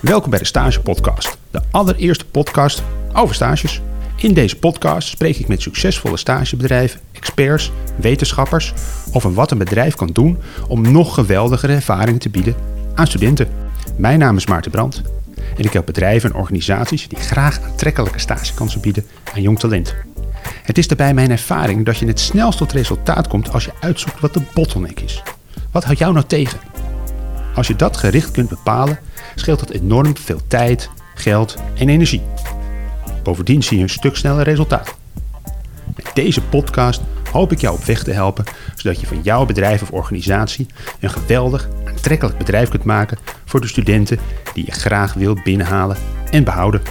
Welkom bij de Stage Podcast, de allereerste podcast over stages. In deze podcast spreek ik met succesvolle stagebedrijven, experts, wetenschappers over wat een bedrijf kan doen om nog geweldigere ervaringen te bieden aan studenten. Mijn naam is Maarten Brandt en ik help bedrijven en organisaties die graag aantrekkelijke stagekansen bieden aan jong talent. Het is daarbij mijn ervaring dat je het snelst tot resultaat komt als je uitzoekt wat de bottleneck is. Wat houdt jou nou tegen? Als je dat gericht kunt bepalen, scheelt dat enorm veel tijd, geld en energie. Bovendien zie je een stuk sneller resultaat. Met deze podcast hoop ik jou op weg te helpen, zodat je van jouw bedrijf of organisatie een geweldig, aantrekkelijk bedrijf kunt maken voor de studenten die je graag wilt binnenhalen en behouden.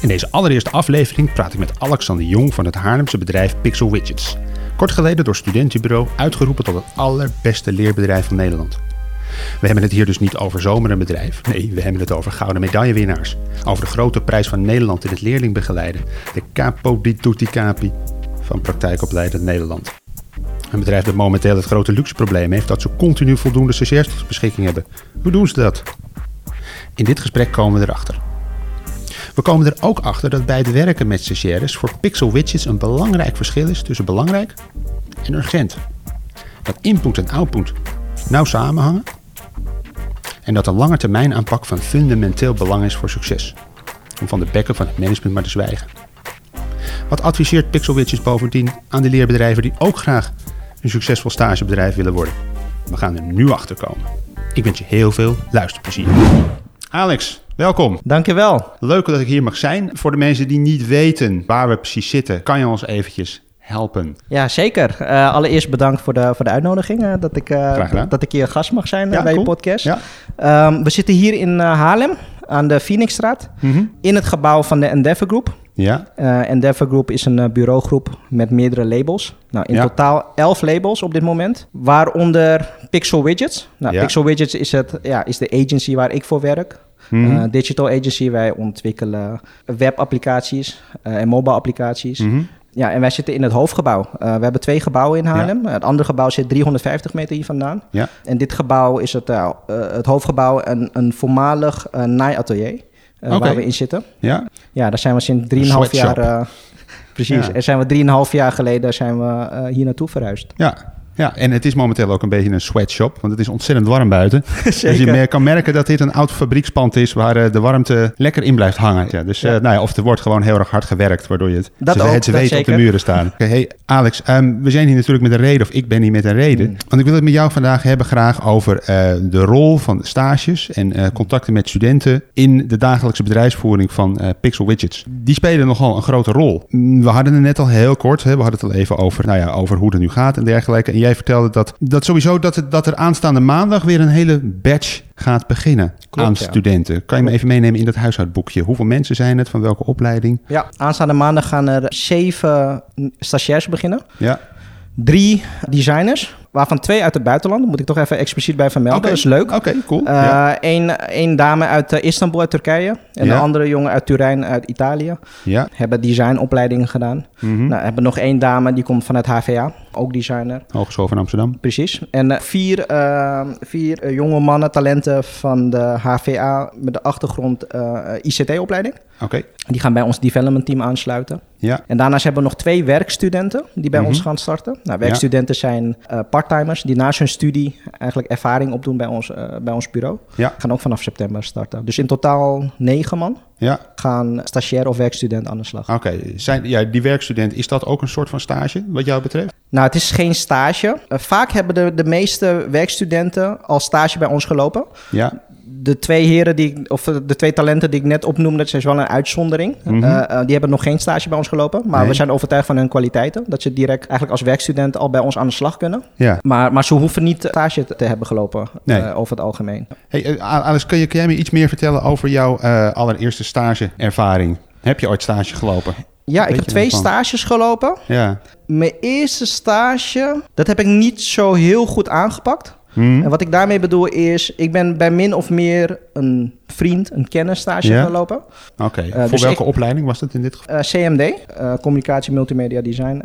In deze allereerste aflevering praat ik met Alexander Jong van het Haarlemse bedrijf Pixel Widgets. Kort geleden door Studentenbureau uitgeroepen tot het allerbeste leerbedrijf van Nederland. We hebben het hier dus niet over zomer een bedrijf. Nee, we hebben het over gouden medaillewinnaars. Over de grote prijs van Nederland in het leerlingbegeleiden. De Capo di Tutti Capi van praktijkopleidend Nederland. Een bedrijf dat momenteel het grote luxe probleem heeft dat ze continu voldoende stagiairs tot beschikking hebben. Hoe doen ze dat? In dit gesprek komen we erachter. We komen er ook achter dat bij het werken met stagiaires voor Pixel Widgets een belangrijk verschil is tussen belangrijk en urgent. Dat input en output nauw samenhangen en dat een lange termijn aanpak van fundamenteel belang is voor succes. Om van de bekken van het management maar te zwijgen. Wat adviseert Pixel Widgets bovendien aan de leerbedrijven die ook graag een succesvol stagebedrijf willen worden? We gaan er nu achter komen. Ik wens je heel veel luisterplezier. Alex, welkom. Dankjewel. Leuk dat ik hier mag zijn. Voor de mensen die niet weten waar we precies zitten, kan je ons eventjes helpen? Ja, zeker. Uh, allereerst bedankt voor de, voor de uitnodiging uh, dat, ik, uh, dat ik hier gast mag zijn ja, bij cool. je podcast. Ja. Um, we zitten hier in Haarlem aan de Phoenixstraat mm -hmm. in het gebouw van de Endeavor Group. Ja. Endeavor Group is een bureaugroep met meerdere labels. Nou, in ja. totaal elf labels op dit moment, waaronder Pixel Widgets. Nou. Pixel Widgets is, het, ja, is de agency waar ik voor werk. Mm -hmm. uh, digital agency, wij ontwikkelen webapplicaties uh, en mobile applicaties. Mm -hmm. Ja, en wij zitten in het hoofdgebouw. Uh, we hebben twee gebouwen in Haarlem. Ja. Het andere gebouw zit 350 meter hier vandaan. Ja. En dit gebouw is het, uh, het hoofdgebouw en een voormalig uh, naaiatelier okay. waar we in zitten. Ja, ja daar zijn we sinds 3,5 jaar... precies, ja. er zijn we 3,5 jaar geleden zijn we hier naartoe verhuisd. Ja, ja, en het is momenteel ook een beetje een sweatshop, want het is ontzettend warm buiten. dus je kan merken dat dit een oud fabriekspand is waar uh, de warmte lekker in blijft hangen. Ja, dus ja. Uh, nou ja, of er wordt gewoon heel erg hard gewerkt, waardoor je het, dat ze, ook, het ze weten op de muren staan. Okay, hey Alex, um, we zijn hier natuurlijk met een reden, of ik ben hier met een reden. Mm. Want ik wil het met jou vandaag hebben graag over uh, de rol van stages en contacten met studenten in de dagelijkse bedrijfsvoering van Pixel Widgets. Die spelen nogal een grote rol. We hadden het net al heel kort, hè, we hadden het al even over, nou ja, over hoe het nu gaat en dergelijke. En jij vertelde dat, dat sowieso dat, het, dat er aanstaande maandag weer een hele batch gaat beginnen Klopt, aan studenten. Ja. Kan je me even meenemen in dat huishoudboekje? Hoeveel mensen zijn het? Van welke opleiding? Ja, aanstaande maandag gaan er zeven stagiairs beginnen. Ja. Drie designers, waarvan twee uit het buitenland. Moet ik toch even expliciet bij vermelden. Okay. Dat is leuk. Oké, okay, cool. Eén uh, ja. dame uit uh, Istanbul, uit Turkije. En ja. de andere jongen uit Turijn, uit Italië. Ja. Hebben designopleidingen gedaan. Mm -hmm. nou, hebben nog één dame, die komt vanuit HVA. Ook designer. Hogeschool van Amsterdam. Precies. En uh, vier, vier jonge mannen, talenten van de HVA... met de achtergrond ICT-opleiding. Oké. Okay. Die gaan bij ons development team aansluiten. Ja. En daarnaast hebben we nog twee werkstudenten die bij mm -hmm. ons gaan starten. Nou, werkstudenten ja. zijn uh, parttimers die naast hun studie eigenlijk ervaring opdoen bij ons, uh, bij ons bureau. Ja. Gaan ook vanaf september starten. Dus in totaal negen man ja. gaan stagiair of werkstudent aan de slag. Oké, okay. ja, die werkstudent, is dat ook een soort van stage wat jou betreft? Nou, het is geen stage. Uh, vaak hebben de, de meeste werkstudenten al stage bij ons gelopen. Ja de twee heren die, of de twee talenten die ik net opnoemde, dat is wel een uitzondering. Mm -hmm. uh, uh, die hebben nog geen stage bij ons gelopen, maar nee. we zijn overtuigd van hun kwaliteiten. Dat ze direct eigenlijk als werkstudent al bij ons aan de slag kunnen. Ja. Maar, maar ze hoeven niet stage te hebben gelopen nee. uh, over het algemeen. Hey, Alice, kun, je, kun jij me iets meer vertellen over jouw allereerste stageervaring? Heb je ooit stage gelopen? Ja, ik heb twee stages gelopen. Ja. Mijn eerste stage, dat heb ik niet zo heel goed aangepakt. Mhm. En wat ik daarmee bedoel is, ik ben bij min of meer een vriend, een kennis stage ja. gelopen. Oké, uh, voor dus welke opleiding was dat in dit geval? Uh, CMD, uh, Communicatie Multimedia Design,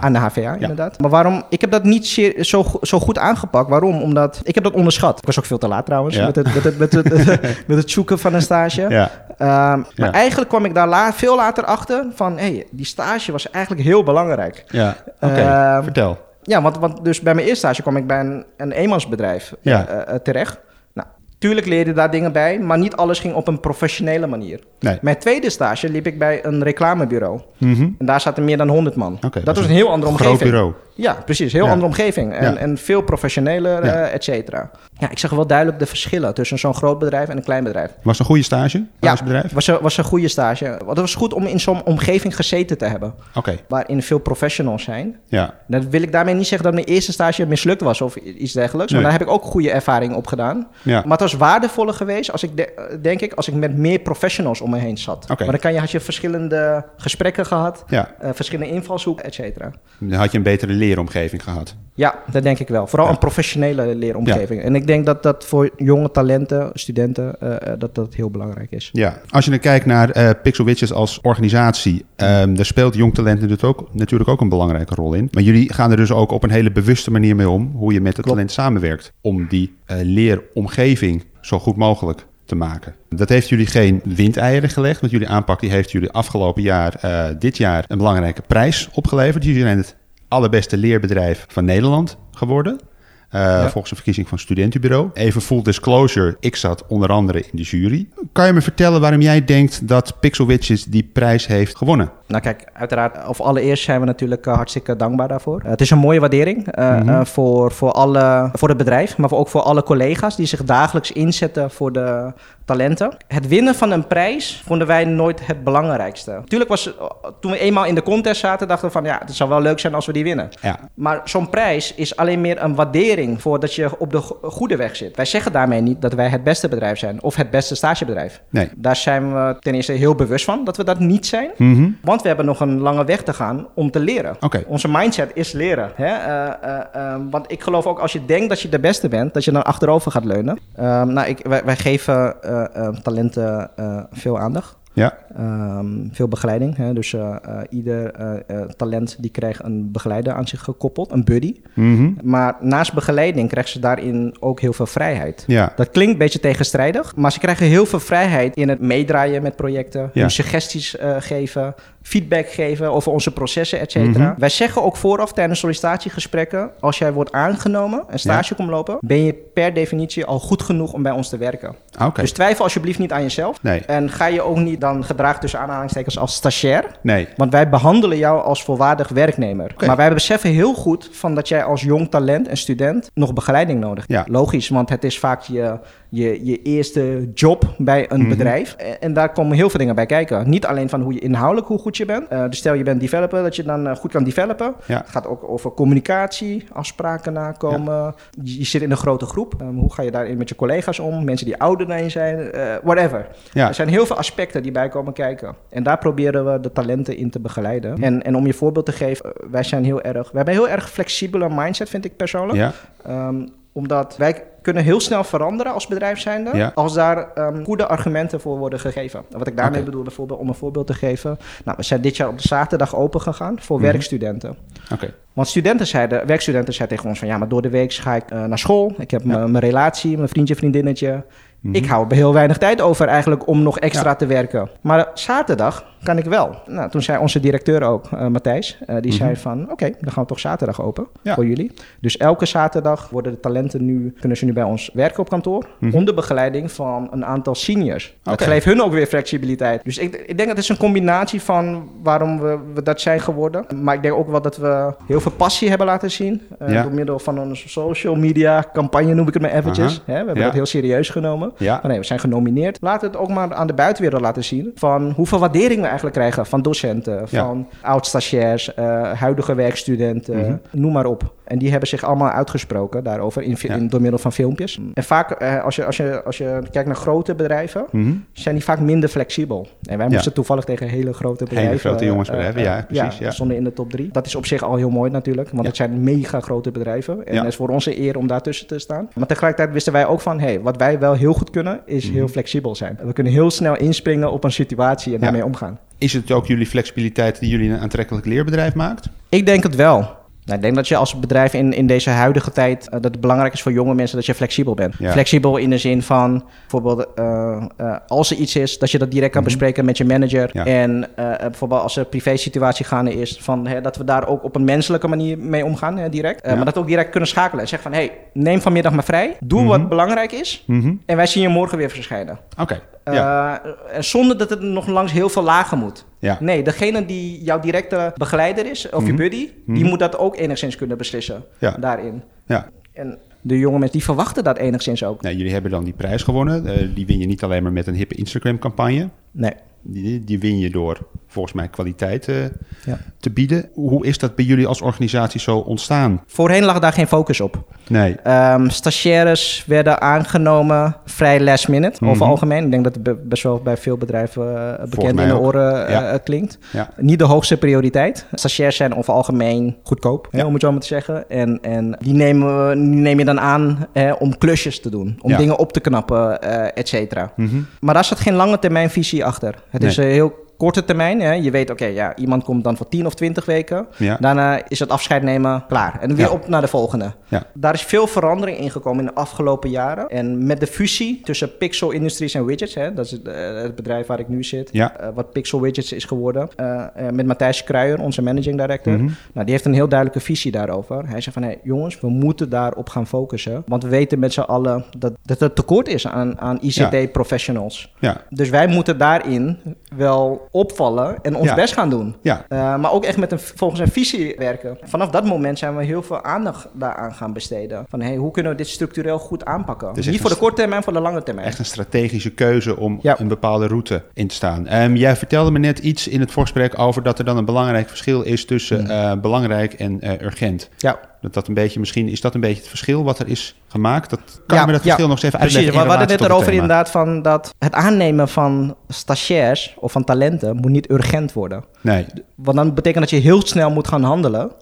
aan de HVA inderdaad. Maar waarom, ik heb dat niet zeer, zo, zo goed aangepakt. Waarom? Omdat, ik heb dat onderschat. Ik was ook veel te laat trouwens, met, het, met, het, met, het, met het zoeken van een stage. Ja. Ehm, maar eigenlijk kwam ik daar la veel later achter van, hé, hey, die stage was eigenlijk heel belangrijk. Ja, oké, ehm, vertel. Ja, want, want dus bij mijn eerste stage kwam ik bij een, een eenmansbedrijf ja. uh, terecht. Nou, tuurlijk leerde daar dingen bij, maar niet alles ging op een professionele manier. Nee. Mijn tweede stage liep ik bij een reclamebureau. Mm En daar zaten meer dan 100 man. dat was een heel andere omgeving. Groot bureau. Ja, precies. Heel andere omgeving. En, en veel professioneler, ja. Uh, et cetera. Ja, ik zag wel duidelijk de verschillen tussen zo'n groot bedrijf en een klein bedrijf. Was het een goede stage? Ja, bedrijf? Was, er, was een goede stage. Want het was goed om in zo'n omgeving gezeten te hebben. Oké. Waarin veel professionals zijn. Ja. Dan wil ik daarmee niet zeggen dat mijn eerste stage mislukt was of iets dergelijks. Maar daar heb ik ook goede ervaring op gedaan. Ja. Maar het was waardevoller geweest als ik, denk ik, als ik met meer professionals om me heen zat. Oké. Maar dan kan je, had je verschillende gesprekken gehad. Ja. Uh, verschillende invalshoeken, et cetera. Dan had je een betere leeromgeving gehad. Ja, dat denk ik wel. Vooral een professionele leeromgeving. En ik denk dat dat voor jonge talenten, studenten, uh, dat dat heel belangrijk is. Ja, als je dan kijkt naar uh, Pixel Witches als organisatie, um, daar speelt jong talent natuurlijk ook, natuurlijk ook een belangrijke rol in. Maar jullie gaan er dus ook op een hele bewuste manier mee om, hoe je met het talent samenwerkt, om die uh, leeromgeving zo goed mogelijk te maken. Dat heeft jullie geen windeieren gelegd, want jullie aanpak die heeft jullie afgelopen jaar, dit jaar, een belangrijke prijs opgeleverd. Jullie zijn het allerbeste leerbedrijf van Nederland geworden. Uh, Volgens een verkiezing van Studentenbureau. Even full disclosure, ik zat onder andere in de jury. Kan je me vertellen waarom jij denkt dat Pixel Witches die prijs heeft gewonnen? Nou kijk, uiteraard, of allereerst zijn we natuurlijk uh, hartstikke dankbaar daarvoor. Uh, het is een mooie waardering mm voor, voor, alle, voor het bedrijf, maar ook voor alle collega's die zich dagelijks inzetten voor de talenten. Het winnen van een prijs vonden wij nooit het belangrijkste. Natuurlijk was toen we eenmaal in de contest zaten, dachten we van ja, het zou wel leuk zijn als we die winnen. Ja. Maar zo'n prijs is alleen meer een waardering voor dat je op de goede weg zit. Wij zeggen daarmee niet dat wij het beste bedrijf zijn of het beste stagebedrijf. Nee. Daar zijn we ten eerste heel bewust van dat we dat niet zijn. Mhm. Want we hebben nog een lange weg te gaan om te leren. Okay. Onze mindset is leren. Hè? Uh, uh, uh, want ik geloof ook als je denkt dat je de beste bent, dat je dan achterover gaat leunen. Ehm, nou, ik, wij, wij geven eh, eh, talenten eh, veel aandacht. Ja. Ehm, veel begeleiding. Hè? Dus ieder talent die krijgt een begeleider aan zich gekoppeld, een buddy. Mhm. Maar naast begeleiding krijgen ze daarin ook heel veel vrijheid. Ja. Dat klinkt een beetje tegenstrijdig, maar ze krijgen heel veel vrijheid in het meedraaien met projecten, ja. suggesties geven, feedback geven over onze processen, et cetera. Mhm. Wij zeggen ook vooraf tijdens sollicitatiegesprekken, als jij wordt aangenomen en stage komt lopen, ben je per definitie al goed genoeg om bij ons te werken. Okay. Dus twijfel alsjeblieft niet aan jezelf. Nee. En ga je ook niet dan gedragen tussen aanhalingstekens als stagiair. Nee. Want wij behandelen jou als volwaardig werknemer. Maar wij beseffen heel goed van dat jij als jong talent en student nog begeleiding nodig hebt. Ja. Logisch, want het is vaak je je, je eerste job bij een mhm. bedrijf. En, daar komen heel veel dingen bij kijken. Niet alleen van hoe je inhoudelijk, hoe goed je bent. Uh, dus stel je bent developer, dat je dan uh, goed kan developen. Het gaat ook over communicatie, afspraken nakomen. Je, zit in een grote groep. Um, hoe ga je daarin met je collega's om? Mensen die ouder dan je zijn, uh, whatever. Er zijn heel veel aspecten die bij komen kijken. En daar proberen we de talenten in te begeleiden. En, en om je voorbeeld te geven, wij zijn heel erg... We hebben een heel erg flexibele mindset, vind ik persoonlijk. Ja. Um, omdat wij kunnen heel snel veranderen als bedrijf zijnde, als daar um, goede argumenten voor worden gegeven. Wat ik daarmee bedoel, bijvoorbeeld om een voorbeeld te geven. Nou, we zijn dit jaar op de zaterdag open gegaan voor mhm. werkstudenten. Okay. Want studenten zeiden, werkstudenten zeiden tegen ons van ja, maar door de week ga ik uh, naar school. Ik heb mijn relatie, mijn vriendje, vriendinnetje. Ik mhm. hou heel weinig tijd over eigenlijk om nog extra te werken. Maar zaterdag kan ik wel. Nou, toen zei onze directeur ook, uh, Matthijs, uh, die zei mhm. van... oké, dan gaan we toch zaterdag open voor jullie. Dus elke zaterdag worden de talenten nu... kunnen ze nu bij ons werken op kantoor... Mm onder begeleiding van een aantal seniors. Okay. Dat geeft hun ook weer flexibiliteit. Dus ik, ik denk dat het is een combinatie van waarom we, we, dat zijn geworden. Maar ik denk ook wel dat we heel veel passie hebben laten zien... Uh, door middel van onze social media campagne, noem ik het maar eventjes. we hebben het heel serieus genomen. Ja. nee, we zijn genomineerd. We het ook maar aan de buitenwereld laten zien... van hoeveel waardering we eigenlijk krijgen van docenten, van oud-stagiairs, uh, huidige werkstudenten, mhm. noem maar op. En die hebben zich allemaal uitgesproken daarover in, in door middel van filmpjes. En vaak, eh, als, je, als, je, als je kijkt naar grote bedrijven, mhm. zijn die vaak minder flexibel. En wij moesten toevallig tegen hele grote bedrijven. Hele grote jongensbedrijven, ja, precies. Ja, stonden in de top drie. Dat is op zich al heel mooi natuurlijk, want het zijn mega grote bedrijven. En het is voor onze eer om daartussen te staan. Maar tegelijkertijd wisten wij ook van, hey, wat wij wel heel goed kunnen, is mhm. heel flexibel zijn. We kunnen heel snel inspringen op een situatie en daarmee omgaan. Is het ook jullie flexibiliteit die jullie een aantrekkelijk leerbedrijf maakt? Ik denk het wel. Nou, ik denk dat je als bedrijf in, in deze huidige tijd, uh, dat het belangrijk is voor jonge mensen dat je flexibel bent. Flexibel in de zin van bijvoorbeeld uh, uh, als er iets is, dat je dat direct kan mhm. bespreken met je manager. En bijvoorbeeld als er privé situatie gaande is, van, hè, dat we daar ook op een menselijke manier mee omgaan, hè, direct. Maar dat ook direct kunnen schakelen en zeggen van, hey, neem vanmiddag maar vrij, doe wat mhm. belangrijk is mhm. en wij zien je morgen weer verschijnen. Oké. Ja. Uh, zonder dat het nog langs heel veel lagen moet. Ja. Nee, degene die jouw directe begeleider is, of je mhm. buddy, die mhm. moet dat ook enigszins kunnen beslissen ja. daarin. Ja. En de jonge mensen die verwachten dat enigszins ook. Nee, jullie hebben dan die prijs gewonnen. Uh, die win je niet alleen maar met een hippe Instagram-campagne. Nee. Die, die win je door volgens mij kwaliteit uh, ja. te bieden. Hoe is dat bij jullie als organisatie zo ontstaan? Voorheen lag daar geen focus op. Nee. Um, stagiaires werden aangenomen vrij last minute, mm over algemeen. Ik denk dat het best wel bij veel bedrijven uh, bekend in de oren uh, klinkt. Ja. Niet de hoogste prioriteit. Stagiairs zijn over algemeen goedkoop, om het zo maar te zeggen. En, en die, nemen, die neem je dan aan om klusjes te doen, om dingen op te knappen, et cetera. Mhm. Maar daar zit geen lange termijn visie achter. Het is heel korte termijn. Hè? Je weet, oké, ja, iemand komt dan voor 10 of 20 weken. Daarna is het afscheid nemen klaar. En weer op naar de volgende. Ja. Daar is veel verandering in gekomen in de afgelopen jaren. En met de fusie tussen Pixel Industries en Widgets, hè, dat is het, eh, het bedrijf waar ik nu zit, uh, wat Pixel Widgets is geworden, uh, met Matthijs Kruijer, onze managing director. Mhm. nou, die heeft een heel duidelijke visie daarover. Hij zegt van, hey, jongens, we moeten daarop gaan focussen. Want we weten met z'n allen dat, dat er tekort is aan, aan ICT-professionals. Dus wij moeten daarin wel opvallen en ons best gaan doen. Ja. Uh, maar ook echt met een, volgens een visie werken. Vanaf dat moment zijn we heel veel aandacht daaraan gaan besteden. Van hey, hoe kunnen we dit structureel goed aanpakken? Dus Niet voor de korte termijn, voor de lange termijn. Echt een strategische keuze om ja. een bepaalde route in te staan. Um, jij vertelde me net iets in het voorgesprek over dat er dan een belangrijk verschil is tussen uh, belangrijk en uh, urgent. Ja. Dat dat een beetje, misschien is dat een beetje het verschil wat er is gemaakt. Dat, kan je me dat verschil nog eens even uitleggen? Precies, we hadden het erover inderdaad van dat het aannemen van stagiairs of van talenten moet niet urgent worden. Nee. Want dan betekent dat je heel snel moet gaan handelen.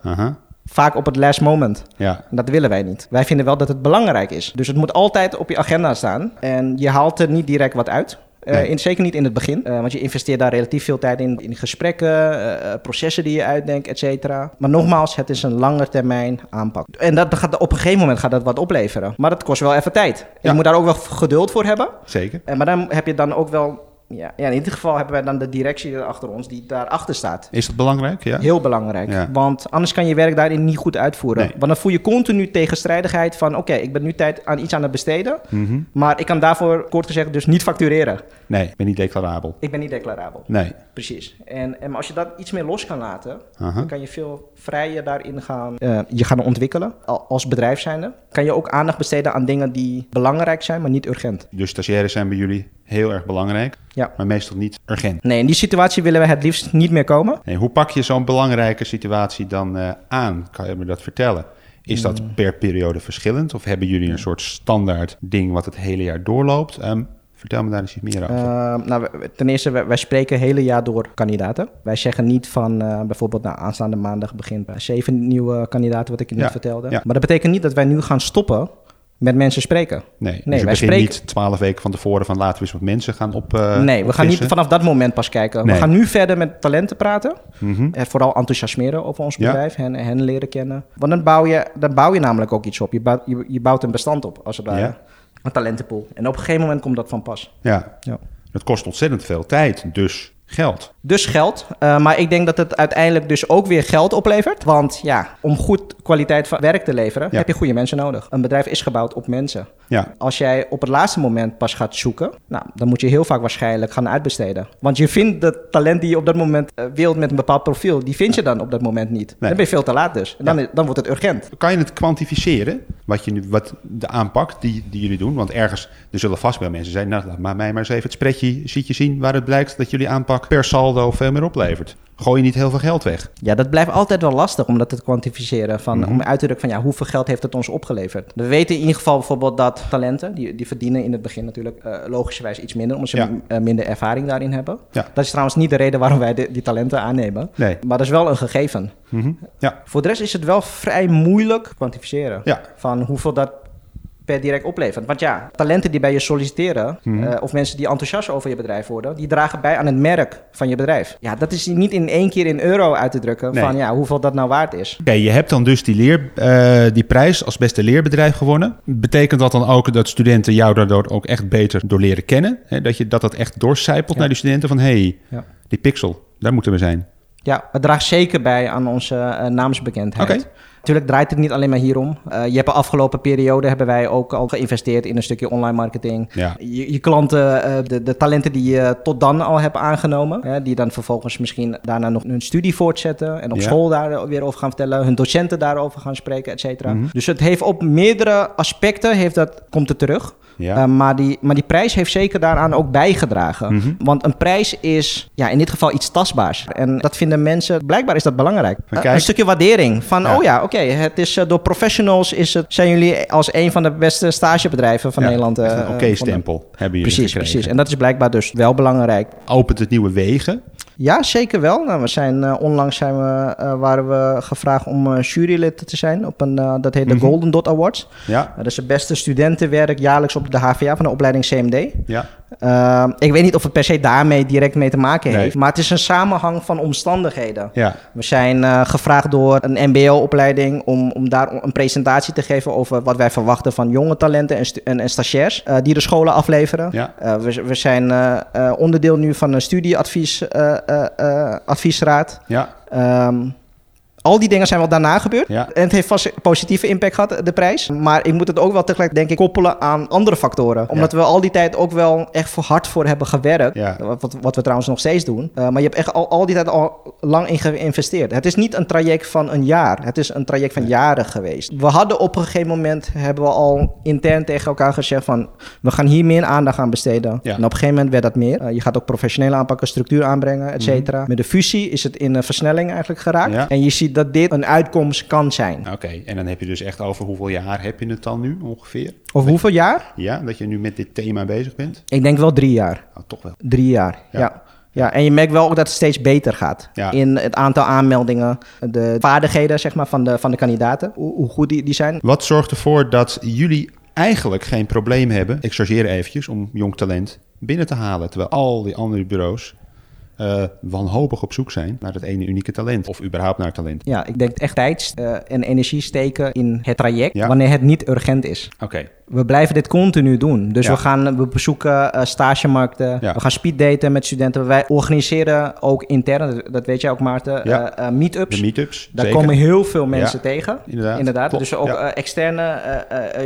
Vaak op het last moment. Ja. Dat willen wij niet. Wij vinden wel dat het belangrijk is. Dus het moet altijd op je agenda staan. En je haalt er niet direct wat uit. Uh, in, zeker niet in het begin, uh, want je investeert daar relatief veel tijd in, in gesprekken, uh, processen die je uitdenkt, et cetera. Maar nogmaals, het is een lange termijn aanpak. En dat gaat, op een gegeven moment gaat dat wat opleveren. Maar dat kost wel even tijd. Je moet daar ook wel geduld voor hebben. Zeker. maar dan heb je dan ook wel ja, ja, in ieder geval hebben wij dan de directie achter ons die daarachter staat. Is dat belangrijk? Ja. Heel belangrijk. Want anders kan je werk daarin niet goed uitvoeren. Want dan voel je continu tegenstrijdigheid van... oké, ik ben nu tijd aan iets aan het besteden... Mhm. maar ik kan daarvoor, kort gezegd, dus niet factureren. Nee, ik ben niet declarabel. Ik ben niet declarabel. Nee. Precies. En, en als je dat iets meer los kan laten... dan kan je veel vrijer daarin gaan... Uh, je gaan ontwikkelen als bedrijf zijnde. Kan je ook aandacht besteden aan dingen die belangrijk zijn... maar niet urgent. Dus stagiaires zijn bij jullie heel erg belangrijk, ja. maar meestal niet urgent. Nee, in die situatie willen we het liefst niet meer komen. Nee, hoe pak je zo'n belangrijke situatie dan uh, aan? Kan je me dat vertellen? Is dat mm. per periode verschillend? Of hebben jullie een soort standaard ding wat het hele jaar doorloopt? Um, vertel me daar eens iets meer over. Uh, nou, ten eerste, wij, wij, spreken het hele jaar door kandidaten. Wij zeggen niet van uh, bijvoorbeeld nou, aanstaande maandag begint zeven nieuwe kandidaten, wat ik je net vertelde. Ja. Maar dat betekent niet dat wij nu gaan stoppen met mensen spreken. Nee, nee dus wij spreken niet twaalf weken van tevoren van laten we eens wat mensen gaan op. Uh, nee, we gaan niet vanaf dat moment pas kijken. We gaan nu verder met talenten praten. Mm -hmm. vooral enthousiasmeren over ons bedrijf, hen, hen leren kennen. Want dan bouw, je, dan bouw je namelijk ook iets op. Je bouwt, je, bouwt een bestand op, als het ware. Ja. Een talentenpool. En op een gegeven moment komt dat van pas. Ja. ja. Het kost ontzettend veel tijd. Dus geld. Dus geld. Uh, maar ik denk dat het uiteindelijk dus ook weer geld oplevert. Want ja, om goed kwaliteit van werk te leveren, heb je goede mensen nodig. Een bedrijf is gebouwd op mensen. Ja. Als jij op het laatste moment pas gaat zoeken, nou, dan moet je heel vaak waarschijnlijk gaan uitbesteden. Want je vindt de talent die je op dat moment uh, wilt met een bepaald profiel, die vind je dan op dat moment niet. Dan ben je veel te laat dus. En dan, dan wordt het urgent. Kan je het kwantificeren, wat, je nu, wat de aanpak die, die jullie doen? Want ergens, er zullen vast wel mensen zijn, nou, laat maar mij maar eens even het spreadsheetje zien waar het blijkt dat jullie aanpak per saldo veel meer oplevert. Gooi je niet heel veel geld weg. Ja, dat blijft altijd wel lastig om dat te kwantificeren. Van, mhm. Om uit te drukken van ja, hoeveel geld heeft het ons opgeleverd. We weten in ieder geval bijvoorbeeld dat talenten, die, die verdienen in het begin natuurlijk uh, logischerwijs iets minder, omdat ze eh, minder ervaring daarin hebben. Ja. Dat is trouwens niet de reden waarom wij die talenten aannemen. Nee. Maar dat is wel een gegeven. Mhm. ja. Voor de rest is het wel vrij moeilijk kwantificeren. Ja. Van hoeveel dat per direct oplevert. Want ja, talenten die bij je solliciteren, mhm. eh, of mensen die enthousiast over je bedrijf worden, die dragen bij aan het merk van je bedrijf. Ja, dat is niet in één keer in euro uit te drukken van ja, hoeveel dat nou waard is. Oké, je hebt dan dus die, leer, uh, die prijs als beste leerbedrijf gewonnen. Betekent dat dan ook dat studenten jou daardoor ook echt beter door leren kennen? Hè? Dat, je, dat dat echt doorcijpelt naar die studenten van hé, hey, ja. die pixel, daar moeten we zijn. Ja, het draagt zeker bij aan onze uh, naamsbekendheid. Natuurlijk draait het niet alleen maar hierom. Uh, je hebt de afgelopen periode hebben wij ook al geïnvesteerd in een stukje online marketing. Ja. Je, je, klanten, uh, de, de, talenten die je tot dan al hebt aangenomen, die dan vervolgens misschien daarna nog hun studie voortzetten en op school daar weer over gaan vertellen, hun docenten daarover gaan spreken, et cetera. Mhm. Dus het heeft op meerdere aspecten heeft dat, komt het terug. Ja. Uh, maar, die, maar die prijs heeft zeker daaraan ook bijgedragen. Mhm. Want een prijs is ja, in dit geval iets tastbaars. En dat vinden mensen, blijkbaar is dat belangrijk. een stukje waardering van, oh ja, oké, het is uh, door professionals is het, zijn jullie als een van de beste stagebedrijven van Nederland. Een oké-stempel hebben jullie Precies, gekregen. precies. En dat is blijkbaar dus wel belangrijk. Opent het nieuwe wegen? Ja, zeker wel. Nou, we zijn, uh, onlangs zijn we, uh, waren we gevraagd om uh, jurylid te zijn op een, dat heet de mhm. Golden Dot Awards. Ja. dat is het beste studentenwerk jaarlijks op de HVA van de opleiding CMD. Ja. Ehm, ik weet niet of het per se daarmee direct mee te maken heeft, maar het is een samenhang van omstandigheden. Ja. We zijn gevraagd door een MBO-opleiding om, om daar een presentatie te geven over wat wij verwachten van jonge talenten en, en, en stagiairs die de scholen afleveren. Ja. we, we zijn onderdeel nu van een studieadvies eh, eh, adviesraad. Ja. Um, al die dingen zijn wel daarna gebeurd. En het heeft vast positieve impact gehad, de prijs. Maar ik moet het ook wel tegelijk, denk ik, koppelen aan andere factoren. Omdat we al die tijd ook wel echt voor hard voor hebben gewerkt. Wat, wat we trouwens nog steeds doen. Uh, maar je hebt echt al, al die tijd al lang in geïnvesteerd. Het is niet een traject van een jaar. Het is een traject van jaren geweest. We hadden op een gegeven moment, hebben we al intern tegen elkaar gezegd van... we gaan hier meer aandacht aan besteden. En op een gegeven moment werd dat meer. Uh, je gaat ook professioneel aanpakken, structuur aanbrengen, et cetera. Mhm. Met de fusie is het in een versnelling eigenlijk geraakt. En je ziet dat dit een uitkomst kan zijn. Oké, en dan heb je dus echt over hoeveel jaar heb je het dan nu ongeveer? Of hoeveel jaar? Ja, dat je nu met dit thema bezig bent? Ik denk wel drie jaar. Oh, toch wel? Drie jaar, ja. ja. en je merkt wel ook dat het steeds beter gaat. In het aantal aanmeldingen, de vaardigheden zeg maar, van, de, van de kandidaten, hoe, hoe goed die, die zijn. Wat zorgt ervoor dat jullie eigenlijk geen probleem hebben, ik chargeer eventjes, om jong talent binnen te halen. Terwijl al die andere bureaus uh, wanhopig op zoek zijn naar het ene unieke talent. Of überhaupt naar talent. Ja, ik denk echt tijd uh, en energie steken in het traject wanneer het niet urgent is. Oké we blijven dit continu doen. Dus we gaan we bezoeken uh, stagemarkten, we gaan speeddaten met studenten. Wij organiseren ook intern, dat weet jij ook Maarten, ja. uh, meetups. Meetups, Daar komen heel veel mensen tegen. Inderdaad. Inderdaad. Dus ook externe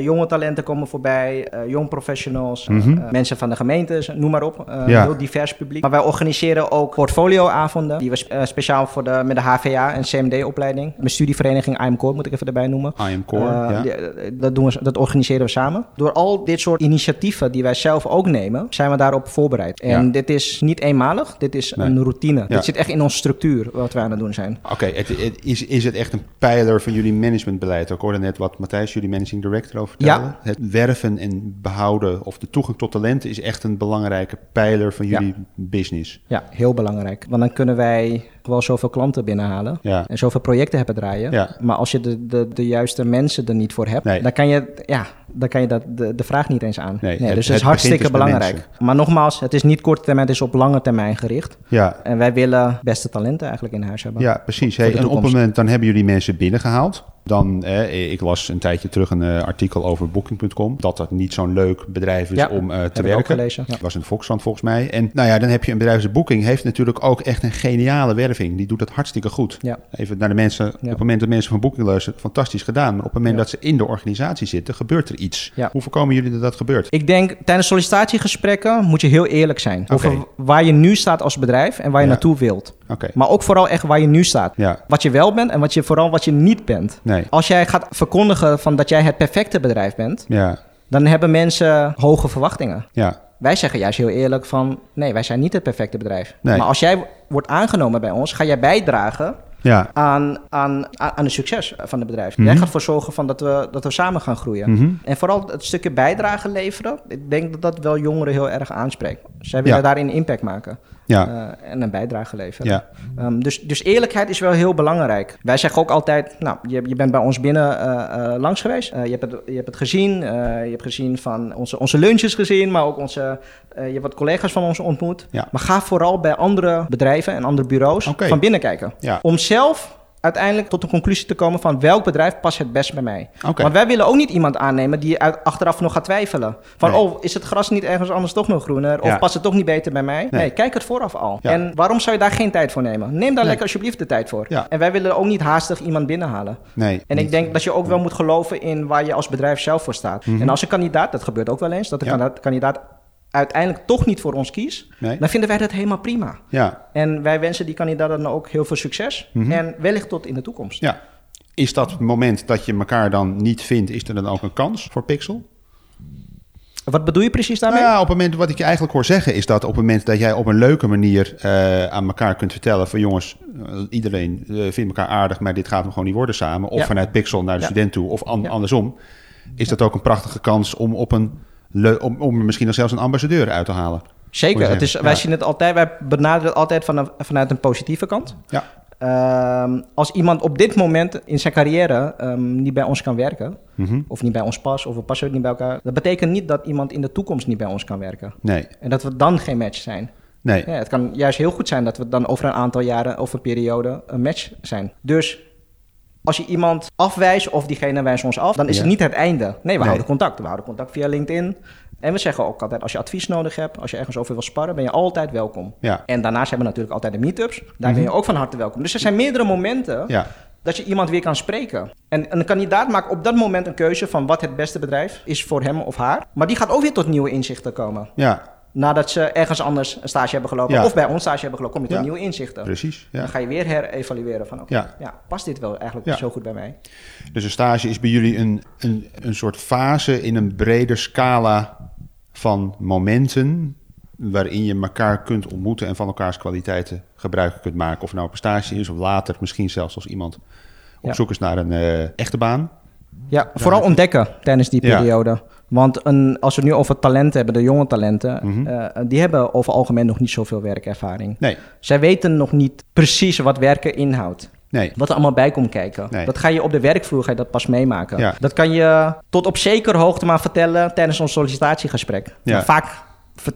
jonge talenten komen voorbij, jong professionals, mm mensen van de gemeentes, noem maar op. Heel divers publiek. Maar wij organiseren ook portfolioavonden, die we speciaal voor de, met de HVA en CMD-opleiding, mijn studievereniging IM Core moet ik even erbij noemen. IM Core, dat, doen we, dat organiseren we samen. Door al dit soort initiatieven die wij zelf ook nemen, zijn we daarop voorbereid. En dit is niet eenmalig, dit is een routine. Dit zit echt in onze structuur wat wij aan het doen zijn. Oké, is, is het echt een pijler van jullie managementbeleid? Ik hoorde net wat Matthijs, jullie managing director, over vertellen. Ja. Het werven en behouden of de toegang tot talenten is echt een belangrijke pijler van jullie business. Ja, heel belangrijk. Want dan kunnen wij wel zoveel klanten binnenhalen en zoveel projecten hebben draaien. Maar als je de, de, de juiste mensen er niet voor hebt, dan kan je, ja, dan kan je dat, de, de vraag niet eens aan. Nee, dus het, is hartstikke dus belangrijk. Maar nogmaals, het is niet korte termijn, het is op lange termijn gericht. Ja. En wij willen beste talenten eigenlijk in huis hebben. Ja, precies. Hey, en op het moment, dan hebben jullie mensen binnengehaald. Dan, eh, ik las een tijdje terug een uh, artikel over Booking.com. Dat dat niet zo'n leuk bedrijf is om uh, te werken. Gelezen, ja. was in Volkskrant volgens mij. En nou ja, dan heb je een bedrijf als Booking. Heeft natuurlijk ook echt een geniale werving. Die doet het hartstikke goed. Ja. Even naar de mensen. Op het moment dat mensen van Booking luisteren, fantastisch gedaan. Maar op het moment dat ze in de organisatie zitten, gebeurt er iets. Hoe voorkomen jullie dat dat gebeurt? Ik denk tijdens sollicitatiegesprekken moet je heel eerlijk zijn. Over waar je nu staat als bedrijf en waar je naartoe wilt. Okay. Maar ook vooral echt waar je nu staat. Wat je wel bent en wat je, vooral wat je niet bent. Nee. Als jij gaat verkondigen van dat jij het perfecte bedrijf bent, ja. dan hebben mensen hoge verwachtingen. Ja. wij zeggen juist heel eerlijk van... nee, wij zijn niet het perfecte bedrijf. Maar als jij wordt aangenomen bij ons, ga jij bijdragen ja. aan, aan, aan het succes van het bedrijf. Jij mhm. gaat ervoor zorgen van dat, we, dat we samen gaan groeien. Mhm. En vooral het stukje bijdrage leveren, ik denk dat dat wel jongeren heel erg aanspreekt. Zij willen daarin impact maken. Ja. Uh, en een bijdrage leveren. Ja. Um, dus, dus eerlijkheid is wel heel belangrijk. Wij zeggen ook altijd, nou, je, je bent bij ons binnen uh, uh, langs geweest. je, hebt het, je hebt het gezien. je hebt gezien van onze, onze lunches gezien, maar ook onze, je hebt wat collega's van ons ontmoet. Ja. Maar ga vooral bij andere bedrijven en andere bureaus van binnen kijken. Om zelf uiteindelijk tot een conclusie te komen van welk bedrijf past het best bij mij. Want wij willen ook niet iemand aannemen die uit, achteraf nog gaat twijfelen. Van, oh, is het gras niet ergens anders toch nog groener? Of past het toch niet beter bij mij? Nee, kijk het vooraf al. En waarom zou je daar geen tijd voor nemen? Neem daar lekker alsjeblieft de tijd voor. En wij willen ook niet haastig iemand binnenhalen. Nee, en ik denk dat je ook wel moet geloven in waar je als bedrijf zelf voor staat. Mhm. En als een kandidaat, dat gebeurt ook wel eens, dat de kandidaat uiteindelijk toch niet voor ons kiest, dan vinden wij dat helemaal prima. Ja. En wij wensen die kandidaat dan ook heel veel succes mhm. en wellicht tot in de toekomst. Ja. Is dat het moment dat je elkaar dan niet vindt, is er dan ook een kans voor Pixel? Wat bedoel je precies daarmee? Nou ja, op het moment wat ik je eigenlijk hoor zeggen is dat op het moment dat jij op een leuke manier uh, aan elkaar kunt vertellen van jongens, uh, iedereen uh, vindt elkaar aardig, maar dit gaat hem gewoon niet worden samen. Of vanuit Pixel naar de student toe of an andersom. Is dat ook een prachtige kans om op een om, om misschien dan zelfs een ambassadeur uit te halen. Zeker. Het is, wij zien het altijd, wij benaderen het altijd van vanuit een positieve kant. Ja. Ehm, als iemand op dit moment in zijn carrière um, niet bij ons kan werken, mhm. of niet bij ons past, of we passen niet bij elkaar, dat betekent niet dat iemand in de toekomst niet bij ons kan werken. Nee. En dat we dan geen match zijn. Nee. Ja, het kan juist heel goed zijn dat we dan over een aantal jaren of een periode een match zijn. Dus als je iemand afwijst of diegene wijst ons af, dan is het niet het einde. Nee, we houden contact. We houden contact via LinkedIn. En we zeggen ook altijd, als je advies nodig hebt, als je ergens over wil sparren, ben je altijd welkom. Ja. En daarnaast hebben we natuurlijk altijd de meetups. Daar ben je mhm. ook van harte welkom. Dus er zijn meerdere momenten ja. dat je iemand weer kan spreken. En een kandidaat maakt op dat moment een keuze van wat het beste bedrijf is voor hem of haar. Maar die gaat ook weer tot nieuwe inzichten komen. Ja nadat ze ergens anders een stage hebben gelopen... of bij ons stage hebben gelopen, kom je tot nieuwe inzichten. Precies. Ja. Dan ga je weer herevalueren van... oké, ja. past dit wel eigenlijk zo goed bij mij? Dus een stage is bij jullie een, een, een soort fase in een brede scala van momenten... waarin je elkaar kunt ontmoeten en van elkaars kwaliteiten gebruik kunt maken. Of nou op een stage is of later misschien zelfs als iemand op zoek is naar een uh, echte baan. Ja, vooral ontdekken tijdens die periode. Want een, als we nu over talenten hebben, de jonge talenten, mhm. eh, die hebben over algemeen nog niet zoveel werkervaring. Nee. Zij weten nog niet precies wat werken inhoudt. Nee. Wat er allemaal bij komt kijken. Dat ga je op de werkvloer ga je dat pas meemaken. Ja. Dat kan je tot op zekere hoogte maar vertellen tijdens ons sollicitatiegesprek. Ja. Vaak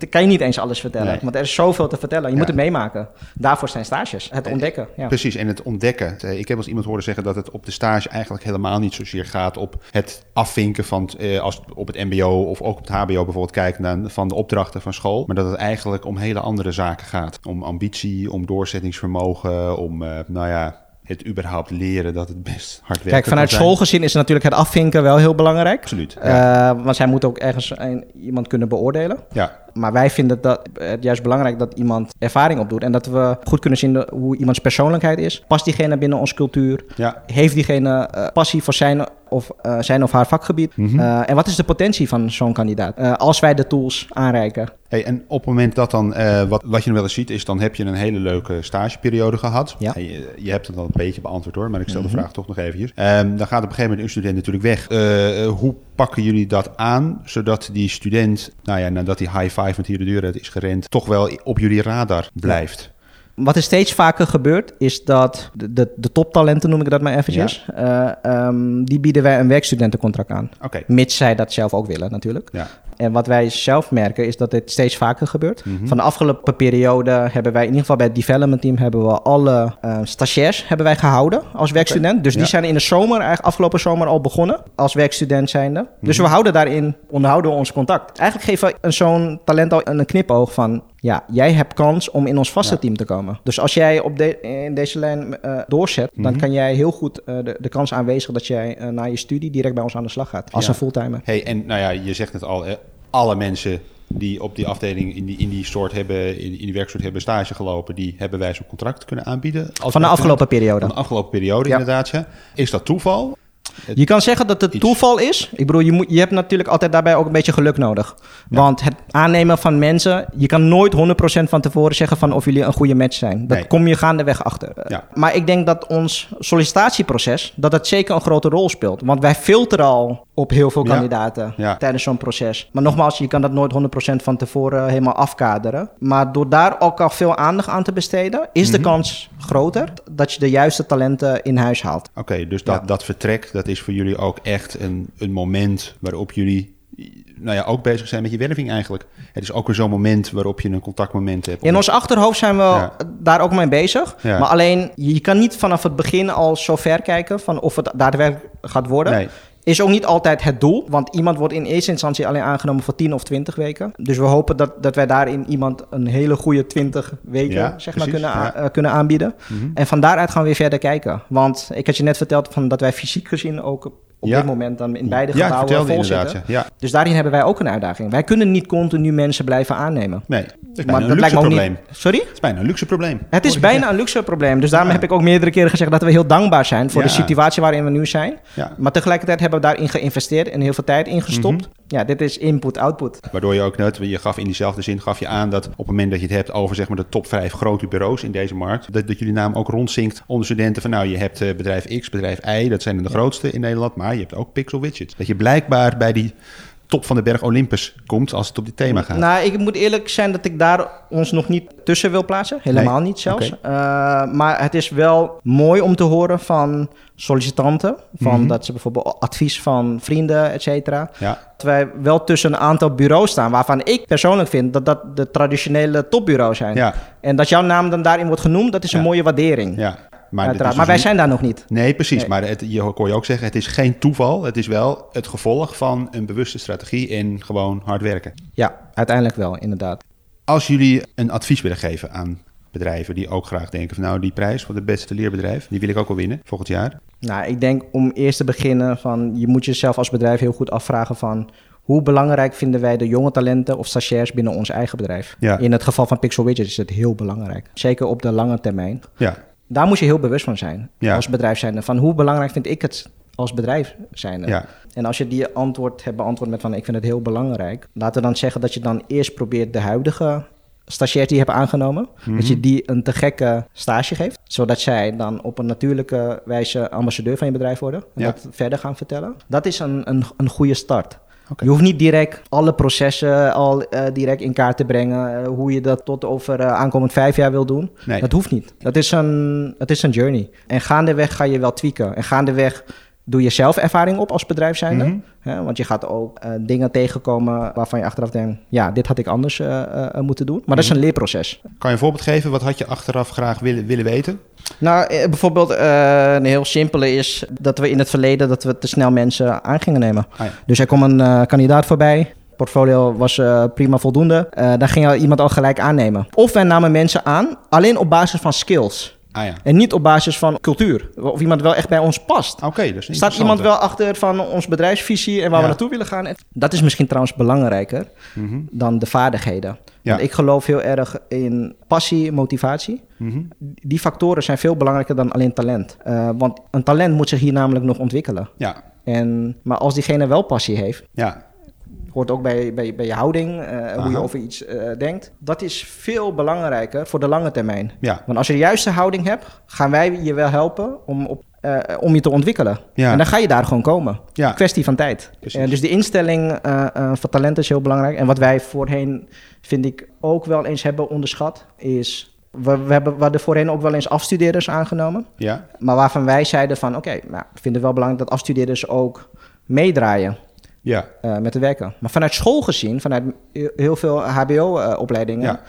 kan je niet eens alles vertellen. Want er is zoveel te vertellen. Je moet het meemaken. Daarvoor zijn stages. Het ontdekken. Ja. Precies, en het ontdekken. Eh, ik heb als iemand horen zeggen dat het op de stage eigenlijk helemaal niet zozeer gaat op het afvinken van eh, als op het MBO of ook op het HBO bijvoorbeeld kijken naar van de opdrachten van school. Maar dat het eigenlijk om hele andere zaken gaat. Om ambitie, om doorzettingsvermogen, om nou ja, het überhaupt leren dat het best hard werkt. Kijk, vanuit schoolgezin is natuurlijk het afvinken wel heel belangrijk. Absoluut. Ja. want zij moet ook ergens een, iemand kunnen beoordelen. Ja. Maar wij vinden dat het juist belangrijk dat iemand ervaring opdoet. En dat we goed kunnen zien hoe iemands persoonlijkheid is. Past diegene binnen onze cultuur? Ja. Heeft diegene uh, passie voor zijn of, uh, zijn of haar vakgebied? Mm -hmm. uh, en wat is de potentie van zo'n kandidaat? als wij de tools aanreiken. Hey, en op het moment dat dan, wat, wat je nog wel eens ziet, is dan heb je een hele leuke stageperiode gehad. Ja. Je, je, hebt het al een beetje beantwoord hoor, maar ik stel de mhm. vraag toch nog even hier. Um, dan gaat op een gegeven moment een student natuurlijk weg. hoe pakken jullie dat aan, zodat die student, nou ja, nadat die high five met hier de deur uit is gerend, toch wel op jullie radar blijft? Wat er steeds vaker gebeurt, is dat de, de, de toptalenten, noem ik dat maar eventjes, ja. uh, um, die bieden wij een werkstudentencontract aan. Okay. Mits zij dat zelf ook willen natuurlijk. Ja. En wat wij zelf merken is dat dit steeds vaker gebeurt. Mhm. Van de afgelopen periode hebben wij in ieder geval bij het development team hebben we alle uh, stagiairs hebben wij gehouden als werkstudent. Dus die zijn in de zomer, eigenlijk afgelopen zomer al begonnen als werkstudent zijnde. Dus mhm. we houden daarin, onderhouden we ons contact. Eigenlijk geven we zo'n talent al een knipoog van ja, jij hebt kans om in ons vaste team te komen. Dus als jij op de, in deze lijn uh, doorzet, dan mhm. kan jij heel goed uh, de, de kans aanwezigen dat jij uh, na je studie direct bij ons aan de slag gaat. Als een fulltimer. Hey, en nou ja, je zegt het al, alle mensen die op die afdeling in die, in die soort hebben, in, in die werksoort hebben stage gelopen, die hebben wij zo'n contract kunnen aanbieden. van de afgelopen periode. Van de afgelopen periode, inderdaad. Ja. Is dat toeval? Je kan zeggen dat het toeval is. Ik bedoel, je, moet, je hebt natuurlijk altijd daarbij ook een beetje geluk nodig. Want het aannemen van mensen, je kan nooit 100% van tevoren zeggen van of jullie een goede match zijn. Dat kom je gaandeweg achter. Ja. Maar ik denk dat ons sollicitatieproces, dat het zeker een grote rol speelt. Want wij filteren al op heel veel kandidaten tijdens zo'n proces. Maar nogmaals, je kan dat nooit 100% van tevoren helemaal afkaderen. Maar door daar ook al veel aandacht aan te besteden, is de mhm. kans groter dat je de juiste talenten in huis haalt. Oké, dus dat, dat vertrek, dat is voor jullie ook echt een, een moment waarop jullie nou ja, ook bezig zijn met je werving eigenlijk. Het is ook weer zo'n moment waarop je een contactmoment hebt. In ons achterhoofd zijn we daar ook mee bezig. Maar alleen, je kan niet vanaf het begin al zo ver kijken van of het daadwerkelijk gaat worden. Nee. Is ook niet altijd het doel, want iemand wordt in eerste instantie alleen aangenomen voor 10 of 20 weken. Dus we hopen dat, dat wij daarin iemand een hele goede 20 weken zeg maar, kunnen, uh, kunnen aanbieden. Mhm. En van daaruit gaan we weer verder kijken. Want ik had je net verteld van dat wij fysiek gezien ook op dit moment dan in beide gebouwen vol zitten. Ja. Dus daarin hebben wij ook een uitdaging. Wij kunnen niet continu mensen blijven aannemen. Nee, het is bijna een luxe probleem. Sorry? Het is bijna een luxe probleem. Het is bijna een luxe probleem. Dus daarom heb ik ook meerdere keren gezegd dat we heel dankbaar zijn voor de situatie waarin we nu zijn. Maar tegelijkertijd hebben we daarin geïnvesteerd en heel veel tijd ingestopt. Mhm. Ja, dit is input-output. Waardoor je ook net, je gaf in diezelfde zin, gaf je aan dat op het moment dat je het hebt over zeg maar de top 5 grote bureaus in deze markt, dat, dat jullie naam ook rondzinkt onder studenten van nou, je hebt eh, bedrijf X, bedrijf Y, dat zijn de grootste in Nederland, maar je hebt ook Pixel Widgets. Dat je blijkbaar bij die top van de berg Olympus komt als het op dit thema gaat? Nou, ik moet eerlijk zijn dat ik daar ons nog niet tussen wil plaatsen. Helemaal niet zelfs. Uh, maar het is wel mooi om te horen van sollicitanten. Van mhm. dat ze bijvoorbeeld advies van vrienden, et cetera. Ja. Dat wij wel tussen een aantal bureaus staan waarvan ik persoonlijk vind dat dat de traditionele topbureaus zijn. Ja. En dat jouw naam dan daarin wordt genoemd, dat is een mooie waardering. Ja. Maar, dus maar wij zijn daar nog niet. Nee, precies. Maar het, je hoor je ook zeggen, het is geen toeval. Het is wel het gevolg van een bewuste strategie en gewoon hard werken. Ja, uiteindelijk wel, inderdaad. Als jullie een advies willen geven aan bedrijven die ook graag denken van nou die prijs voor het beste leerbedrijf, die wil ik ook wel winnen volgend jaar. Nou, ik denk om eerst te beginnen van je moet jezelf als bedrijf heel goed afvragen van hoe belangrijk vinden wij de jonge talenten of stagiairs binnen ons eigen bedrijf? Ja. In het geval van Pixel Widget is het heel belangrijk. Zeker op de lange termijn. Ja daar moet je heel bewust van zijn als bedrijf zijnde. Van hoe belangrijk vind ik het als bedrijf zijnde? Ja. En als je die antwoord hebt beantwoord met van ik vind het heel belangrijk. Laten we dan zeggen dat je dan eerst probeert de huidige stagiairs die je hebt aangenomen, dat je mhm. die een te gekke stage geeft, zodat zij dan op een natuurlijke wijze ambassadeur van je bedrijf worden en dat verder gaan vertellen. Dat is een, een, een goede start. Je hoeft niet direct alle processen al uh, direct in kaart te brengen. Uh, hoe je dat tot over uh, aankomend vijf jaar wil doen. Nee. Dat hoeft niet. Dat is, een, dat is een journey. En gaandeweg ga je wel tweaken. En gaandeweg doe je zelf ervaring op als bedrijf zijnde. Mm want je gaat ook uh, dingen tegenkomen waarvan je achteraf denkt... ja, dit had ik anders uh, uh, moeten doen. Maar dat is mhm. een leerproces. Kan je een voorbeeld geven? Wat had je achteraf graag willen, willen weten? Nou, bijvoorbeeld een heel simpele is... dat we in het verleden dat we te snel mensen aan gingen nemen. Ah, dus er kwam een kandidaat voorbij portfolio was prima voldoende. Uh, dan ging iemand al gelijk aannemen. Of wij namen mensen aan alleen op basis van skills. Ah, ja. En niet op basis van cultuur. Of iemand wel echt bij ons past. Oké, dus Staat iemand wel achter van ons bedrijfsvisie en waar we naartoe willen gaan? Dat is misschien trouwens belangrijker mhm. dan de vaardigheden. Want ik geloof heel erg in passie, motivatie. Mhm. Die factoren zijn veel belangrijker dan alleen talent. Uh, want een talent moet zich hier namelijk nog ontwikkelen. Ja. En, maar als diegene wel passie heeft, ja hoort ook bij, bij, bij je houding, uh, hoe je over iets uh, denkt. Dat is veel belangrijker voor de lange termijn. Ja. Want als je de juiste houding hebt, gaan wij je wel helpen om, op, uh, om je te ontwikkelen. Ja. En dan ga je daar gewoon komen. Ja. Kwestie van tijd. dus de instelling van talent is heel belangrijk. En wat wij voorheen, vind ik, ook wel eens hebben onderschat, is we, we, hebben, we hadden voorheen ook wel eens afstudeerders aangenomen. Ja. Maar waarvan wij zeiden van, oké, okay, nou, ik vind het wel belangrijk dat afstudeerders ook meedraaien ja. Uh, met te werken. Maar vanuit school gezien, vanuit heel veel HBO-opleidingen, ja.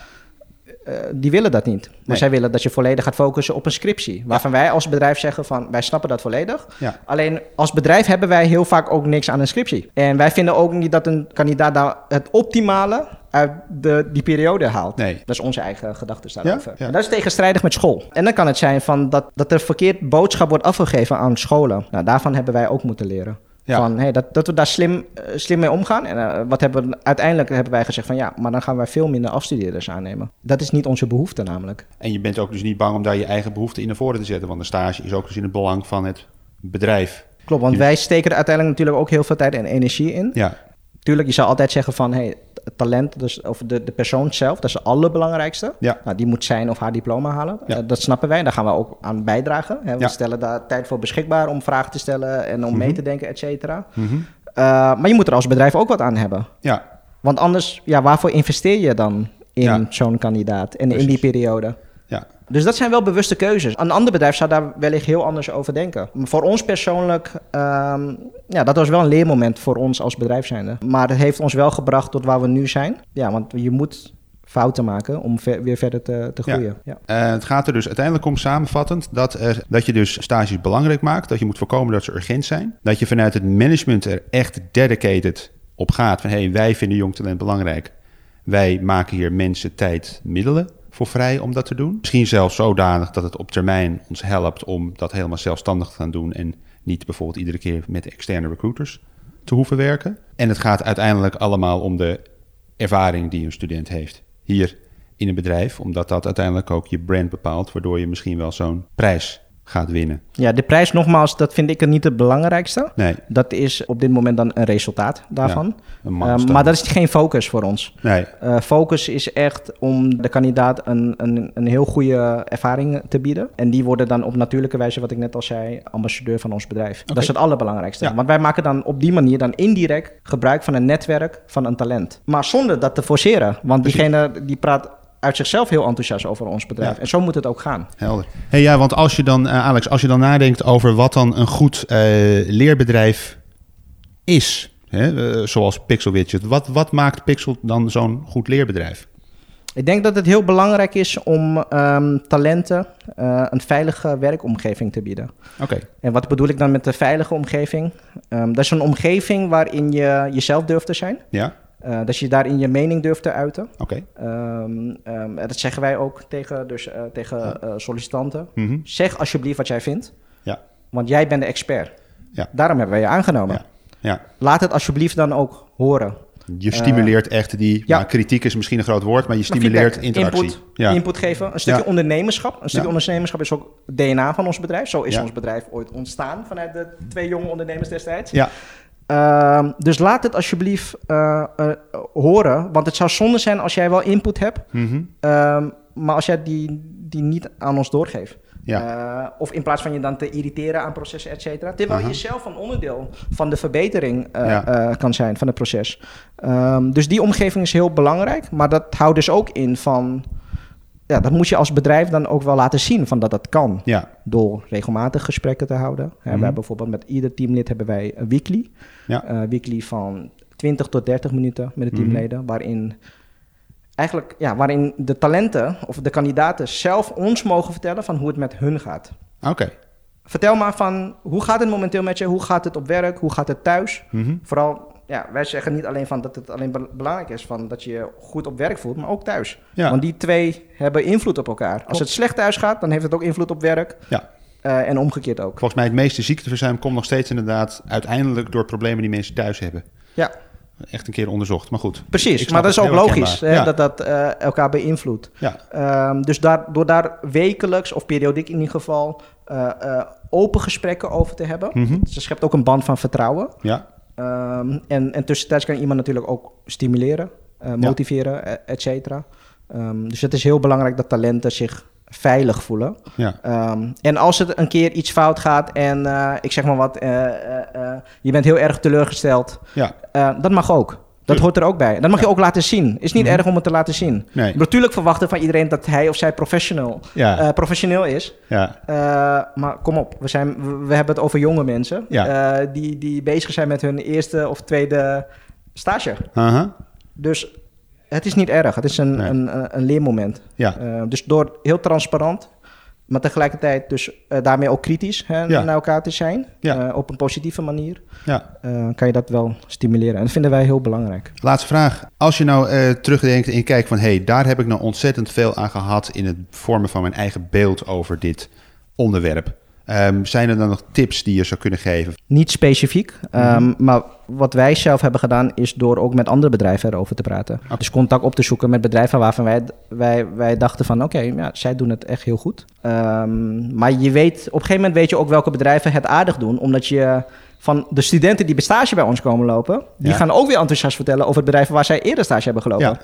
uh, die willen dat niet. Maar zij willen dat je volledig gaat focussen op een scriptie. Waarvan wij als bedrijf zeggen van, wij snappen dat volledig. Ja. Alleen als bedrijf hebben wij heel vaak ook niks aan een scriptie. En wij vinden ook niet dat een kandidaat daar het optimale uit de, die periode haalt. Nee. Dat is onze eigen gedachte daarover. Ja? En dat is tegenstrijdig met school. En dan kan het zijn van dat, dat er verkeerd boodschap wordt afgegeven aan scholen. Nou, daarvan hebben wij ook moeten leren. Van, hey, dat, dat we daar slim, uh, slim mee omgaan. En uh, wat hebben we, uiteindelijk hebben wij gezegd van ja, maar dan gaan wij veel minder afstudeerders aannemen. Dat is niet onze behoefte namelijk. En je bent ook dus niet bang om daar je eigen behoefte in naar voren te zetten. Want een stage is ook dus in het belang van het bedrijf. Klopt, want wij steken er uiteindelijk natuurlijk ook heel veel tijd en energie in. Ja. Tuurlijk, je zou altijd zeggen van... Hey, talent, dus, of de, de persoon zelf, dat is het allerbelangrijkste. Ja. Nou, die moet zijn of haar diploma halen. Ja. Uh, dat snappen wij, daar gaan we ook aan bijdragen. Hè. We stellen daar tijd voor beschikbaar om vragen te stellen en om mee mhm. te denken, et cetera. Uh, maar je moet er als bedrijf ook wat aan hebben. Ja. Want anders, ja, waarvoor investeer je dan in zo'n kandidaat en in die periode? Ja. Dus dat zijn wel bewuste keuzes. Een ander bedrijf zou daar wellicht heel anders over denken. voor ons persoonlijk, um, ja, dat was wel een leermoment voor ons als bedrijf zijnde. Maar het heeft ons wel gebracht tot waar we nu zijn. Ja, want je moet fouten maken om weer verder te, te groeien. Ja. Uh, het gaat er dus uiteindelijk om samenvattend dat, er, dat je dus stages belangrijk maakt, dat je moet voorkomen dat ze urgent zijn, dat je vanuit het management er echt dedicated op gaat van hey, wij vinden jong talent belangrijk. Wij maken hier mensen, tijd, middelen voor vrij om dat te doen. Misschien zelfs zodanig dat het op termijn ons helpt om dat helemaal zelfstandig te gaan doen en niet bijvoorbeeld iedere keer met externe recruiters te hoeven werken. En het gaat uiteindelijk allemaal om de ervaring die een student heeft hier in een bedrijf, omdat dat uiteindelijk ook je brand bepaalt, waardoor je misschien wel zo'n prijs gaat winnen. Ja, de prijs nogmaals, dat vind ik niet het belangrijkste. Nee. Dat is op dit moment dan een resultaat daarvan. Ja, uh, maar dat is geen focus voor ons. Nee. Uh, focus is echt om de kandidaat een, een, een heel goede ervaring te bieden. En die worden dan op natuurlijke wijze, wat ik net al zei, ambassadeur van ons bedrijf. Okay. Dat is het allerbelangrijkste. Ja. Want wij maken dan op die manier dan indirect gebruik van een netwerk van een talent. Maar zonder dat te forceren. Want diegene die praat uit zichzelf heel enthousiast over ons bedrijf. En zo moet het ook gaan. Helder. Hey, ja, want als je dan, uh, Alex, als je dan nadenkt over wat dan een goed uh, leerbedrijf is, hè, uh, zoals Pixel Widget, wat, wat maakt Pixel dan zo'n goed leerbedrijf? Ik denk dat het heel belangrijk is om um, talenten een veilige werkomgeving te bieden. Oké. En wat bedoel ik dan met de veilige omgeving? Um, dat is een omgeving waarin je jezelf durft te zijn. Ja. Uh, dat je daarin je mening durft te uiten. Oké. Ehm, ehm, dat zeggen wij ook tegen, dus, uh, tegen uh, sollicitanten. Mm -hmm. Zeg alsjeblieft wat jij vindt. Ja. Want jij bent de expert. Ja. Daarom hebben wij je aangenomen. Ja. ja. Laat het alsjeblieft dan ook horen. Je stimuleert echt die... Ja. Nou, kritiek is misschien een groot woord, maar je stimuleert interactie. Input, ja. input geven. Een stukje ondernemerschap. Een stukje ondernemerschap is ook DNA van ons bedrijf. Zo is ons bedrijf ooit ontstaan vanuit de twee jonge ondernemers destijds. Ja. Uh, dus laat het alsjeblieft uh, uh, horen. Want het zou zonde zijn als jij wel input hebt, mm -hmm. uh, maar als jij die, die niet aan ons doorgeeft. Ja. Eh, of in plaats van je dan te irriteren aan processen, et cetera. Terwijl -huh. je zelf een onderdeel van de verbetering eh, ja. kan zijn van het proces. Um, dus die omgeving is heel belangrijk. Maar dat houdt dus ook in van ja, dat moet je als bedrijf dan ook wel laten zien van dat dat kan. Ja. Door regelmatig gesprekken te houden. Mm -hmm. Wij bijvoorbeeld met ieder teamlid hebben wij een weekly. Ja. Uh, weekly van 20 tot 30 minuten met de mhm. teamleden. Mm -hmm. Waarin eigenlijk ja, waarin de talenten of de kandidaten zelf ons mogen vertellen van hoe het met hun gaat. Oké. Vertel maar van hoe gaat het momenteel met je? Hoe gaat het op werk? Hoe gaat het thuis? Mm -hmm. Vooral ja, wij zeggen niet alleen van dat het alleen belangrijk is van dat je je goed op werk voelt, maar ook thuis. Want die twee hebben invloed op elkaar. Als het slecht thuis gaat, dan heeft het ook invloed op werk. Ja. Uh, en omgekeerd ook. Volgens mij het meeste ziekteverzuim komt nog steeds inderdaad uiteindelijk door problemen die mensen thuis hebben. Ja. Echt een keer onderzocht, maar goed. Precies, maar dat is ook logisch hè, ja. dat dat uh, elkaar beïnvloedt. Ja. Um, dus daar, door daar wekelijks of periodiek in ieder geval uh, open gesprekken over te hebben. Mm -hmm. Dus schept ook een band van vertrouwen. Ja. Um, en, en tussentijds kan iemand natuurlijk ook stimuleren, uh, motiveren, ja. et cetera. Um, dus het is heel belangrijk dat talenten zich veilig voelen. Ja. Um, en als het een keer iets fout gaat en uh, ik zeg maar wat, uh, je bent heel erg teleurgesteld, ja. dat mag ook. Dat hoort er ook bij. Dat mag je ook laten zien. Is niet mm -hmm. erg om het te laten zien. Nee. Natuurlijk verwachten van iedereen dat hij of zij professional, ja. uh, professioneel is. Ja. Uh, maar kom op, we, zijn, we hebben het over jonge mensen uh, die, die bezig zijn met hun eerste of tweede stage. -huh. Dus het is niet erg. Het is een, nee. een, een, leermoment. Ja. dus door heel transparant maar tegelijkertijd dus uh, daarmee ook kritisch hè, ja. naar elkaar te zijn. Ja. Uh, op een positieve manier. Ja. Uh, kan je dat wel stimuleren. En dat vinden wij heel belangrijk. Laatste vraag. Als je nou terugdenkt en kijkt van... hé, hey, daar heb ik nou ontzettend veel aan gehad... in het vormen van mijn eigen beeld over dit onderwerp. Um, zijn er dan nog tips die je zou kunnen geven? Niet specifiek, um, maar wat wij zelf hebben gedaan is door ook met andere bedrijven erover te praten. Dus contact op te zoeken met bedrijven waarvan wij, wij, wij dachten van oké, ja, zij doen het echt heel goed. Um, maar je weet, op een gegeven moment weet je ook welke bedrijven het aardig doen, omdat je van de studenten die bij stage bij ons komen lopen, die gaan ook weer enthousiast vertellen over het bedrijf waar zij eerder stage hebben gelopen. Ja.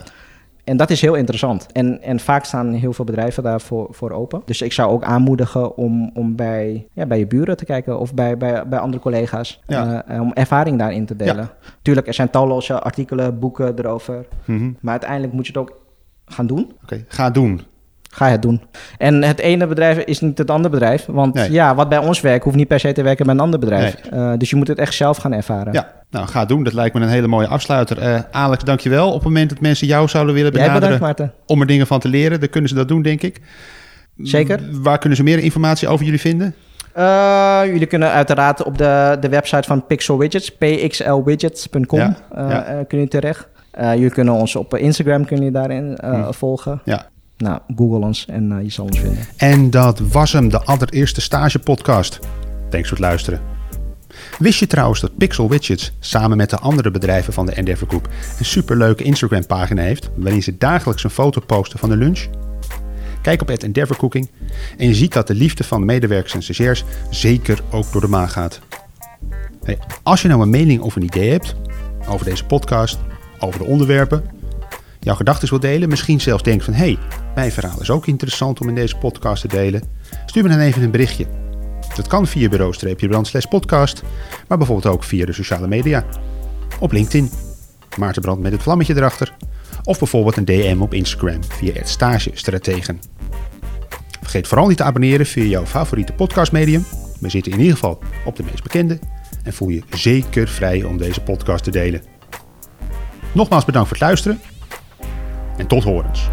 En dat is heel interessant. En, en vaak staan heel veel bedrijven daarvoor voor open. Dus ik zou ook aanmoedigen om, om bij, ja, bij je buren te kijken of bij, bij, bij andere collega's. Ja. Uh, om ervaring daarin te delen. Ja. Tuurlijk, er zijn talloze artikelen, boeken erover. Mm Maar uiteindelijk moet je het ook gaan doen. Oké, ga doen. Ga het doen. En het ene bedrijf is niet het andere bedrijf. Want ja, wat bij ons werkt, hoeft niet per se te werken bij een ander bedrijf. Uh, dus je moet het echt zelf gaan ervaren. Ja, nou ga doen. Dat lijkt me een hele mooie afsluiter. Uh, Alex, dankjewel. Op het moment dat mensen jou zouden willen benaderen bedankt, om er dingen van te leren, dan kunnen ze dat doen, denk ik. Zeker. Waar kunnen ze meer informatie over jullie vinden? Uh, jullie kunnen uiteraard op de, de website van Pixel Widgets, pxlwidgets.com, ja, ja. kunnen terecht. jullie kunnen ons op Instagram kunnen daarin hm. volgen. Ja. Nou, google ons en uh, je zal ons vinden. En dat was hem, de allereerste stage podcast. Thanks voor het luisteren. Wist je trouwens dat Pixel Widgets samen met de andere bedrijven van de Endeavor Group een superleuke Instagram pagina heeft waarin ze dagelijks een foto posten van de lunch? Kijk op het Endeavor Cooking en je ziet dat de liefde van de medewerkers en stagiairs zeker ook door de maag gaat. Hey, als je nou een mening of een idee hebt over deze podcast, over de onderwerpen jouw gedachten wil delen, misschien zelfs denkt van hé, hey, mijn verhaal is ook interessant om in deze podcast te delen, stuur me dan even een berichtje. Dat kan via bureau-brand podcast, maar bijvoorbeeld ook via de sociale media. Op LinkedIn, Maarten Brand met het vlammetje erachter, of bijvoorbeeld een DM op Instagram via het stagestrategen. Vergeet vooral niet te abonneren via jouw favoriete podcastmedium. We zitten in ieder geval op de meest bekende en voel je zeker vrij om deze podcast te delen. Nogmaals bedankt voor het luisteren en tot horens.